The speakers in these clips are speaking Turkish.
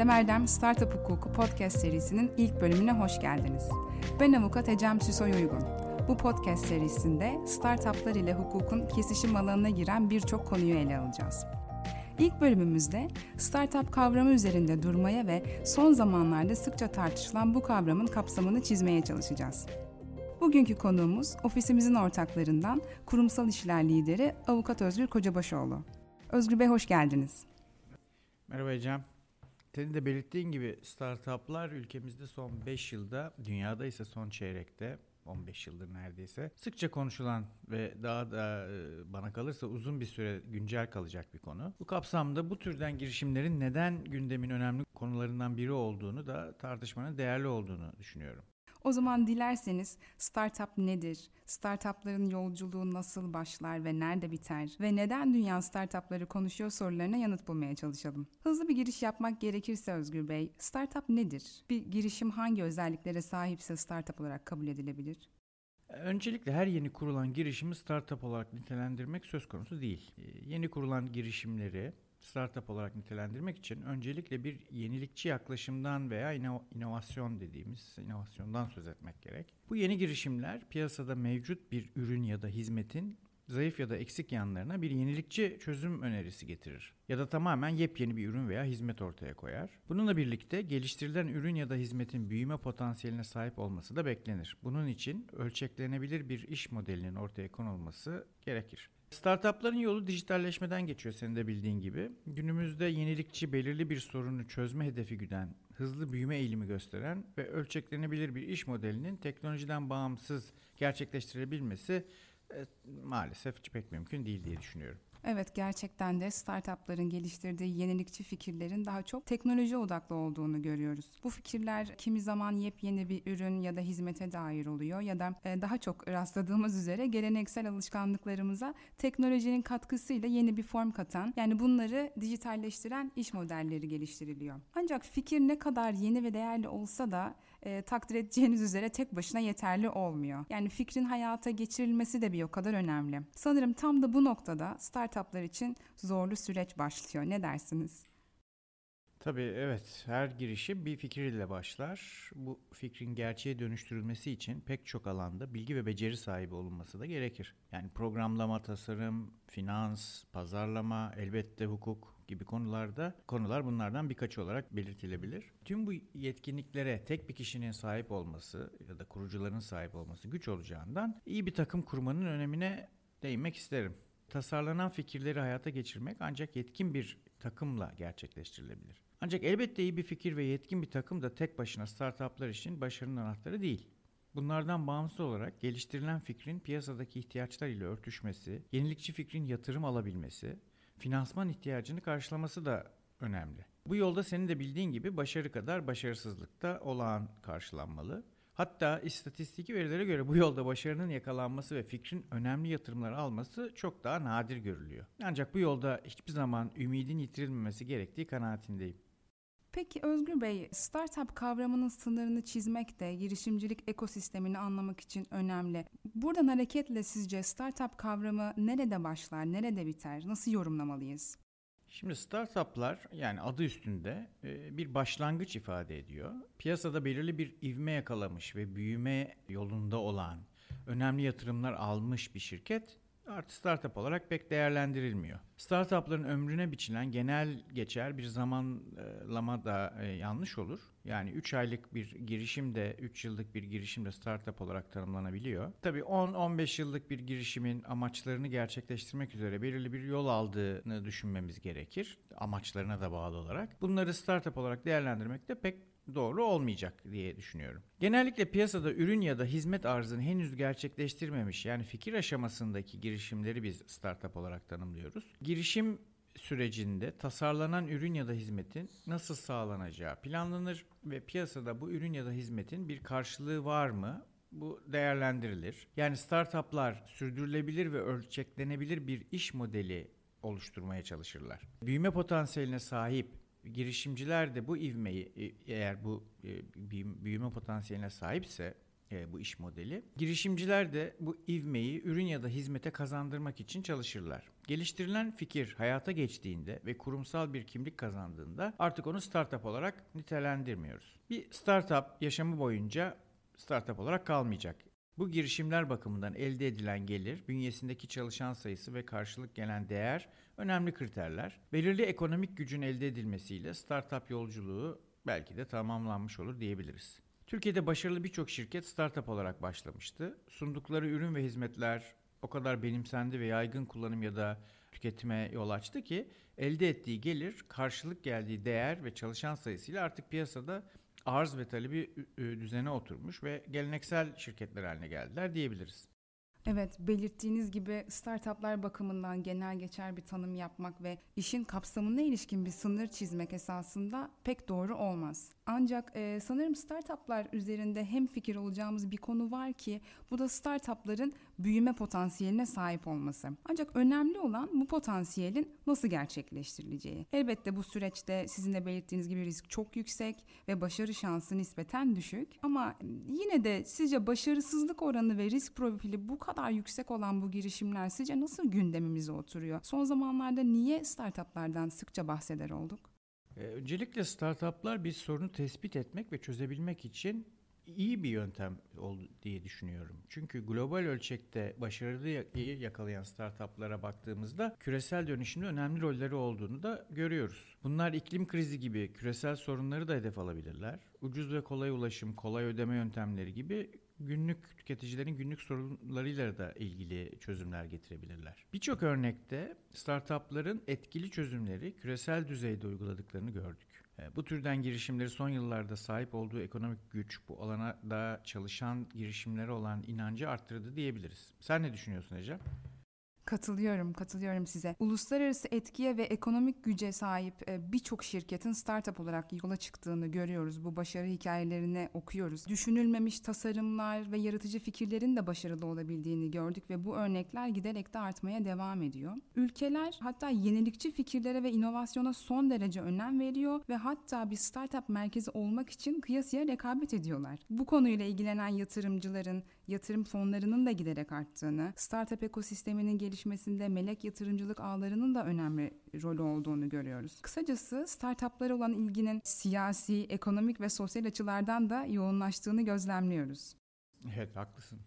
Erdem Erdem Startup Hukuku podcast serisinin ilk bölümüne hoş geldiniz. Ben avukat Ecem Süsoy Uygun. Bu podcast serisinde startuplar ile hukukun kesişim alanına giren birçok konuyu ele alacağız. İlk bölümümüzde startup kavramı üzerinde durmaya ve son zamanlarda sıkça tartışılan bu kavramın kapsamını çizmeye çalışacağız. Bugünkü konuğumuz ofisimizin ortaklarından kurumsal işler lideri Avukat Özgür Kocabaşoğlu. Özgür Bey hoş geldiniz. Merhaba Ecem. Senin de belirttiğin gibi startuplar ülkemizde son 5 yılda, dünyada ise son çeyrekte 15 yıldır neredeyse sıkça konuşulan ve daha da e, bana kalırsa uzun bir süre güncel kalacak bir konu. Bu kapsamda bu türden girişimlerin neden gündemin önemli konularından biri olduğunu da tartışmanın değerli olduğunu düşünüyorum. O zaman dilerseniz startup nedir? Startupların yolculuğu nasıl başlar ve nerede biter? Ve neden dünya startupları konuşuyor sorularına yanıt bulmaya çalışalım. Hızlı bir giriş yapmak gerekirse Özgür Bey, startup nedir? Bir girişim hangi özelliklere sahipse startup olarak kabul edilebilir? Öncelikle her yeni kurulan girişimi startup olarak nitelendirmek söz konusu değil. Yeni kurulan girişimleri startup olarak nitelendirmek için öncelikle bir yenilikçi yaklaşımdan veya inovasyon dediğimiz inovasyondan söz etmek gerek. Bu yeni girişimler piyasada mevcut bir ürün ya da hizmetin zayıf ya da eksik yanlarına bir yenilikçi çözüm önerisi getirir. Ya da tamamen yepyeni bir ürün veya hizmet ortaya koyar. Bununla birlikte geliştirilen ürün ya da hizmetin büyüme potansiyeline sahip olması da beklenir. Bunun için ölçeklenebilir bir iş modelinin ortaya konulması gerekir. Startupların yolu dijitalleşmeden geçiyor senin de bildiğin gibi. Günümüzde yenilikçi belirli bir sorunu çözme hedefi güden, hızlı büyüme eğilimi gösteren ve ölçeklenebilir bir iş modelinin teknolojiden bağımsız gerçekleştirebilmesi e, maalesef pek mümkün değil diye düşünüyorum. Evet gerçekten de startupların geliştirdiği yenilikçi fikirlerin daha çok teknoloji odaklı olduğunu görüyoruz. Bu fikirler kimi zaman yepyeni bir ürün ya da hizmete dair oluyor ya da e, daha çok rastladığımız üzere geleneksel alışkanlıklarımıza teknolojinin katkısıyla yeni bir form katan yani bunları dijitalleştiren iş modelleri geliştiriliyor. Ancak fikir ne kadar yeni ve değerli olsa da e, takdir edeceğiniz üzere tek başına yeterli olmuyor. Yani fikrin hayata geçirilmesi de bir o kadar önemli. Sanırım tam da bu noktada startuplar için zorlu süreç başlıyor. Ne dersiniz? Tabii evet her girişim bir fikirle başlar. Bu fikrin gerçeğe dönüştürülmesi için pek çok alanda bilgi ve beceri sahibi olunması da gerekir. Yani programlama, tasarım, finans, pazarlama, elbette hukuk gibi konularda konular bunlardan birkaçı olarak belirtilebilir. Tüm bu yetkinliklere tek bir kişinin sahip olması ya da kurucuların sahip olması güç olacağından iyi bir takım kurmanın önemine değinmek isterim. Tasarlanan fikirleri hayata geçirmek ancak yetkin bir takımla gerçekleştirilebilir. Ancak elbette iyi bir fikir ve yetkin bir takım da tek başına startuplar için başarının anahtarı değil. Bunlardan bağımsız olarak geliştirilen fikrin piyasadaki ihtiyaçlar ile örtüşmesi, yenilikçi fikrin yatırım alabilmesi, finansman ihtiyacını karşılaması da önemli. Bu yolda senin de bildiğin gibi başarı kadar başarısızlık da olağan karşılanmalı. Hatta istatistik verilere göre bu yolda başarının yakalanması ve fikrin önemli yatırımlar alması çok daha nadir görülüyor. Ancak bu yolda hiçbir zaman ümidin yitirilmemesi gerektiği kanaatindeyim. Peki Özgür Bey, startup kavramının sınırını çizmek de girişimcilik ekosistemini anlamak için önemli. Buradan hareketle sizce startup kavramı nerede başlar, nerede biter, nasıl yorumlamalıyız? Şimdi startuplar yani adı üstünde e, bir başlangıç ifade ediyor. Piyasada belirli bir ivme yakalamış ve büyüme yolunda olan, önemli yatırımlar almış bir şirket artı startup olarak pek değerlendirilmiyor. Startupların ömrüne biçilen genel geçer bir zamanlama da e, yanlış olur. Yani 3 aylık bir girişim de 3 yıllık bir girişim de startup olarak tanımlanabiliyor. Tabii 10-15 yıllık bir girişimin amaçlarını gerçekleştirmek üzere belirli bir yol aldığını düşünmemiz gerekir. Amaçlarına da bağlı olarak. Bunları startup olarak değerlendirmek de pek doğru olmayacak diye düşünüyorum. Genellikle piyasada ürün ya da hizmet arzını henüz gerçekleştirmemiş yani fikir aşamasındaki girişimleri biz startup olarak tanımlıyoruz. Girişim sürecinde tasarlanan ürün ya da hizmetin nasıl sağlanacağı planlanır ve piyasada bu ürün ya da hizmetin bir karşılığı var mı? Bu değerlendirilir. Yani startuplar sürdürülebilir ve ölçeklenebilir bir iş modeli oluşturmaya çalışırlar. Büyüme potansiyeline sahip girişimciler de bu ivmeyi e, eğer bu e, büyüme potansiyeline sahipse e, bu iş modeli. Girişimciler de bu ivmeyi ürün ya da hizmete kazandırmak için çalışırlar. Geliştirilen fikir hayata geçtiğinde ve kurumsal bir kimlik kazandığında artık onu startup olarak nitelendirmiyoruz. Bir startup yaşamı boyunca startup olarak kalmayacak. Bu girişimler bakımından elde edilen gelir, bünyesindeki çalışan sayısı ve karşılık gelen değer önemli kriterler. Belirli ekonomik gücün elde edilmesiyle startup yolculuğu belki de tamamlanmış olur diyebiliriz. Türkiye'de başarılı birçok şirket startup olarak başlamıştı. Sundukları ürün ve hizmetler o kadar benimsendi ve yaygın kullanım ya da tüketime yol açtı ki elde ettiği gelir, karşılık geldiği değer ve çalışan sayısıyla artık piyasada arz ve talebi düzene oturmuş ve geleneksel şirketler haline geldiler diyebiliriz. Evet, belirttiğiniz gibi startuplar bakımından genel geçer bir tanım yapmak ve işin kapsamına ilişkin bir sınır çizmek esasında pek doğru olmaz. Ancak e, sanırım startuplar üzerinde hem fikir olacağımız bir konu var ki bu da startupların büyüme potansiyeline sahip olması. Ancak önemli olan bu potansiyelin nasıl gerçekleştirileceği. Elbette bu süreçte sizin de belirttiğiniz gibi risk çok yüksek ve başarı şansı nispeten düşük. Ama yine de sizce başarısızlık oranı ve risk profili bu kadar yüksek olan bu girişimler sizce nasıl gündemimize oturuyor? Son zamanlarda niye startuplardan sıkça bahseder olduk? Ee, öncelikle startuplar bir sorunu tespit etmek ve çözebilmek için iyi bir yöntem oldu diye düşünüyorum. Çünkü global ölçekte başarılı yakalayan startuplara baktığımızda küresel dönüşümde önemli rolleri olduğunu da görüyoruz. Bunlar iklim krizi gibi küresel sorunları da hedef alabilirler. Ucuz ve kolay ulaşım, kolay ödeme yöntemleri gibi günlük tüketicilerin günlük sorunlarıyla da ilgili çözümler getirebilirler. Birçok örnekte startupların etkili çözümleri küresel düzeyde uyguladıklarını gördük. E, bu türden girişimleri son yıllarda sahip olduğu ekonomik güç bu alana da çalışan girişimlere olan inancı arttırdı diyebiliriz. Sen ne düşünüyorsun Ecem? Katılıyorum, katılıyorum size. Uluslararası etkiye ve ekonomik güce sahip e, birçok şirketin startup olarak yola çıktığını görüyoruz. Bu başarı hikayelerini okuyoruz. Düşünülmemiş tasarımlar ve yaratıcı fikirlerin de başarılı olabildiğini gördük ve bu örnekler giderek de artmaya devam ediyor. Ülkeler hatta yenilikçi fikirlere ve inovasyona son derece önem veriyor ve hatta bir startup merkezi olmak için kıyasıya rekabet ediyorlar. Bu konuyla ilgilenen yatırımcıların, yatırım fonlarının da giderek arttığını, startup ekosisteminin gelişmesinde melek yatırımcılık ağlarının da önemli rolü olduğunu görüyoruz. Kısacası startuplara olan ilginin siyasi, ekonomik ve sosyal açılardan da yoğunlaştığını gözlemliyoruz. Evet haklısın.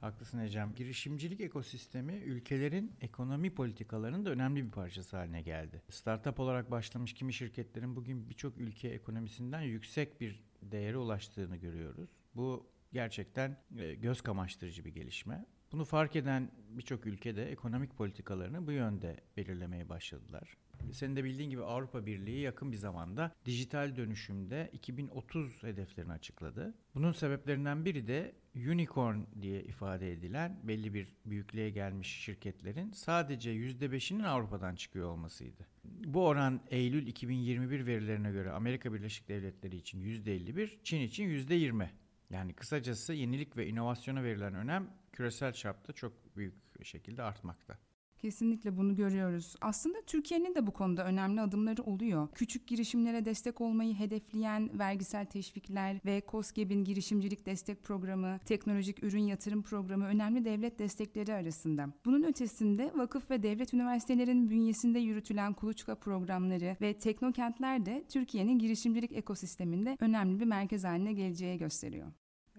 Haklısın Ecem. Girişimcilik ekosistemi ülkelerin ekonomi politikalarının da önemli bir parçası haline geldi. Startup olarak başlamış kimi şirketlerin bugün birçok ülke ekonomisinden yüksek bir değere ulaştığını görüyoruz. Bu gerçekten e, göz kamaştırıcı bir gelişme. Bunu fark eden birçok ülkede ekonomik politikalarını bu yönde belirlemeye başladılar. Senin de bildiğin gibi Avrupa Birliği yakın bir zamanda dijital dönüşümde 2030 hedeflerini açıkladı. Bunun sebeplerinden biri de unicorn diye ifade edilen belli bir büyüklüğe gelmiş şirketlerin sadece %5'inin Avrupa'dan çıkıyor olmasıydı. Bu oran Eylül 2021 verilerine göre Amerika Birleşik Devletleri için %51, Çin için %20. Yani kısacası yenilik ve inovasyona verilen önem küresel çapta çok büyük şekilde artmakta. Kesinlikle bunu görüyoruz. Aslında Türkiye'nin de bu konuda önemli adımları oluyor. Küçük girişimlere destek olmayı hedefleyen vergisel teşvikler ve COSGAP'in girişimcilik destek programı, teknolojik ürün yatırım programı önemli devlet destekleri arasında. Bunun ötesinde vakıf ve devlet üniversitelerinin bünyesinde yürütülen kuluçka programları ve teknokentler de Türkiye'nin girişimcilik ekosisteminde önemli bir merkez haline geleceği gösteriyor.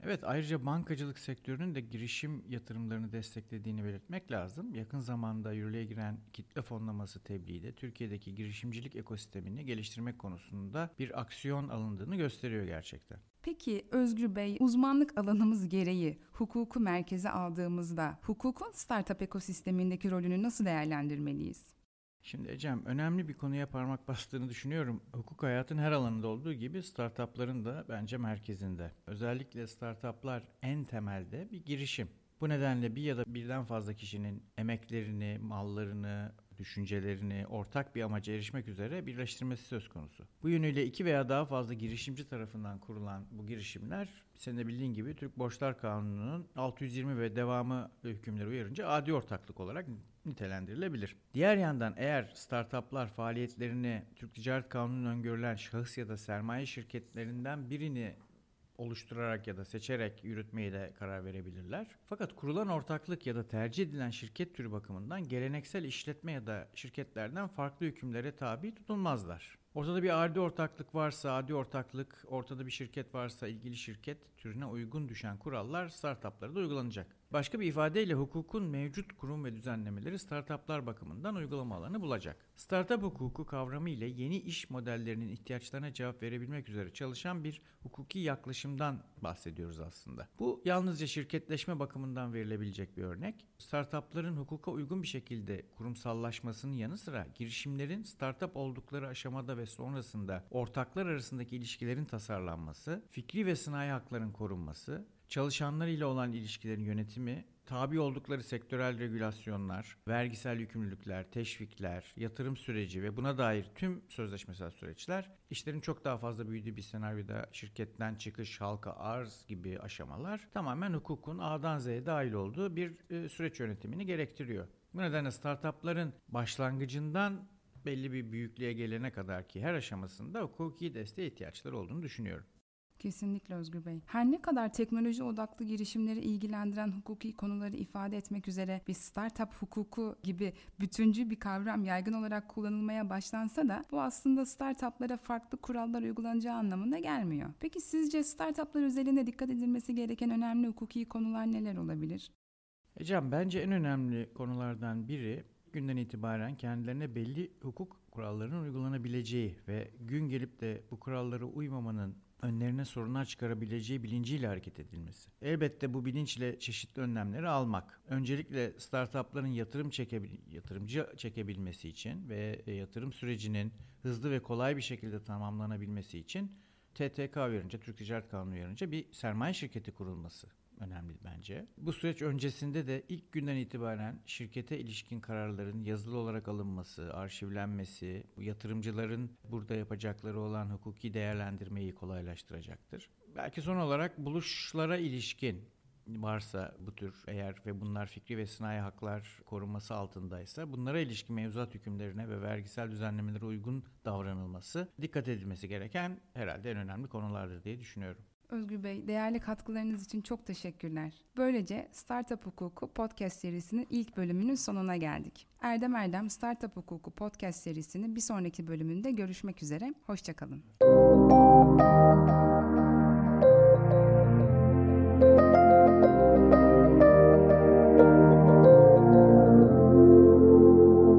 Evet ayrıca bankacılık sektörünün de girişim yatırımlarını desteklediğini belirtmek lazım. Yakın zamanda yürürlüğe giren kitle fonlaması tebliği de Türkiye'deki girişimcilik ekosistemini geliştirmek konusunda bir aksiyon alındığını gösteriyor gerçekten. Peki Özgür Bey, uzmanlık alanımız gereği hukuku merkeze aldığımızda hukukun startup ekosistemindeki rolünü nasıl değerlendirmeliyiz? Şimdi Ecem önemli bir konuya parmak bastığını düşünüyorum. Hukuk hayatın her alanında olduğu gibi startupların da bence merkezinde. Özellikle startuplar en temelde bir girişim. Bu nedenle bir ya da birden fazla kişinin emeklerini, mallarını, düşüncelerini ortak bir amaca erişmek üzere birleştirmesi söz konusu. Bu yönüyle iki veya daha fazla girişimci tarafından kurulan bu girişimler senin de bildiğin gibi Türk Borçlar Kanunu'nun 620 ve devamı hükümleri uyarınca adi ortaklık olarak nitelendirilebilir. Diğer yandan eğer startuplar faaliyetlerini Türk Ticaret Kanunu'nun öngörülen şahıs ya da sermaye şirketlerinden birini oluşturarak ya da seçerek yürütmeye de karar verebilirler. Fakat kurulan ortaklık ya da tercih edilen şirket türü bakımından geleneksel işletme ya da şirketlerden farklı hükümlere tabi tutulmazlar. Ortada bir adi ortaklık varsa, adi ortaklık, ortada bir şirket varsa ilgili şirket türüne uygun düşen kurallar startuplara da uygulanacak. Başka bir ifadeyle hukukun mevcut kurum ve düzenlemeleri startuplar bakımından uygulama alanı bulacak. Startup hukuku kavramı ile yeni iş modellerinin ihtiyaçlarına cevap verebilmek üzere çalışan bir hukuki yaklaşımdan bahsediyoruz aslında. Bu yalnızca şirketleşme bakımından verilebilecek bir örnek. Startupların hukuka uygun bir şekilde kurumsallaşmasının yanı sıra girişimlerin startup oldukları aşamada ve sonrasında ortaklar arasındaki ilişkilerin tasarlanması, fikri ve sanayi hakların korunması, çalışanlar ile olan ilişkilerin yönetimi, tabi oldukları sektörel regülasyonlar, vergisel yükümlülükler, teşvikler, yatırım süreci ve buna dair tüm sözleşmesel süreçler işlerin çok daha fazla büyüdüğü bir senaryoda şirketten çıkış, halka arz gibi aşamalar tamamen hukukun A'dan Z'ye dahil olduğu bir e, süreç yönetimini gerektiriyor. Bu nedenle startupların başlangıcından belli bir büyüklüğe gelene kadar ki her aşamasında hukuki desteğe ihtiyaçları olduğunu düşünüyorum. Kesinlikle Özgür Bey. Her ne kadar teknoloji odaklı girişimleri ilgilendiren hukuki konuları ifade etmek üzere bir startup hukuku gibi bütüncül bir kavram yaygın olarak kullanılmaya başlansa da bu aslında startuplara farklı kurallar uygulanacağı anlamına gelmiyor. Peki sizce startuplar özelinde dikkat edilmesi gereken önemli hukuki konular neler olabilir? Ecem bence en önemli konulardan biri günden itibaren kendilerine belli hukuk kurallarının uygulanabileceği ve gün gelip de bu kurallara uymamanın önlerine sorunlar çıkarabileceği bilinciyle hareket edilmesi. Elbette bu bilinçle çeşitli önlemleri almak. Öncelikle startupların yatırım çekebil yatırımcı çekebilmesi için ve e, yatırım sürecinin hızlı ve kolay bir şekilde tamamlanabilmesi için TTK uyarınca, Türk Ticaret Kanunu uyarınca bir sermaye şirketi kurulması önemli bence. Bu süreç öncesinde de ilk günden itibaren şirkete ilişkin kararların yazılı olarak alınması, arşivlenmesi, yatırımcıların burada yapacakları olan hukuki değerlendirmeyi kolaylaştıracaktır. Belki son olarak buluşlara ilişkin varsa bu tür eğer ve bunlar fikri ve sınai haklar korunması altındaysa bunlara ilişkin mevzuat hükümlerine ve vergisel düzenlemelere uygun davranılması dikkat edilmesi gereken herhalde en önemli konulardır diye düşünüyorum. Özgür Bey, değerli katkılarınız için çok teşekkürler. Böylece Startup Hukuku podcast serisinin ilk bölümünün sonuna geldik. Erdem Erdem Startup Hukuku podcast serisinin bir sonraki bölümünde görüşmek üzere. Hoşçakalın.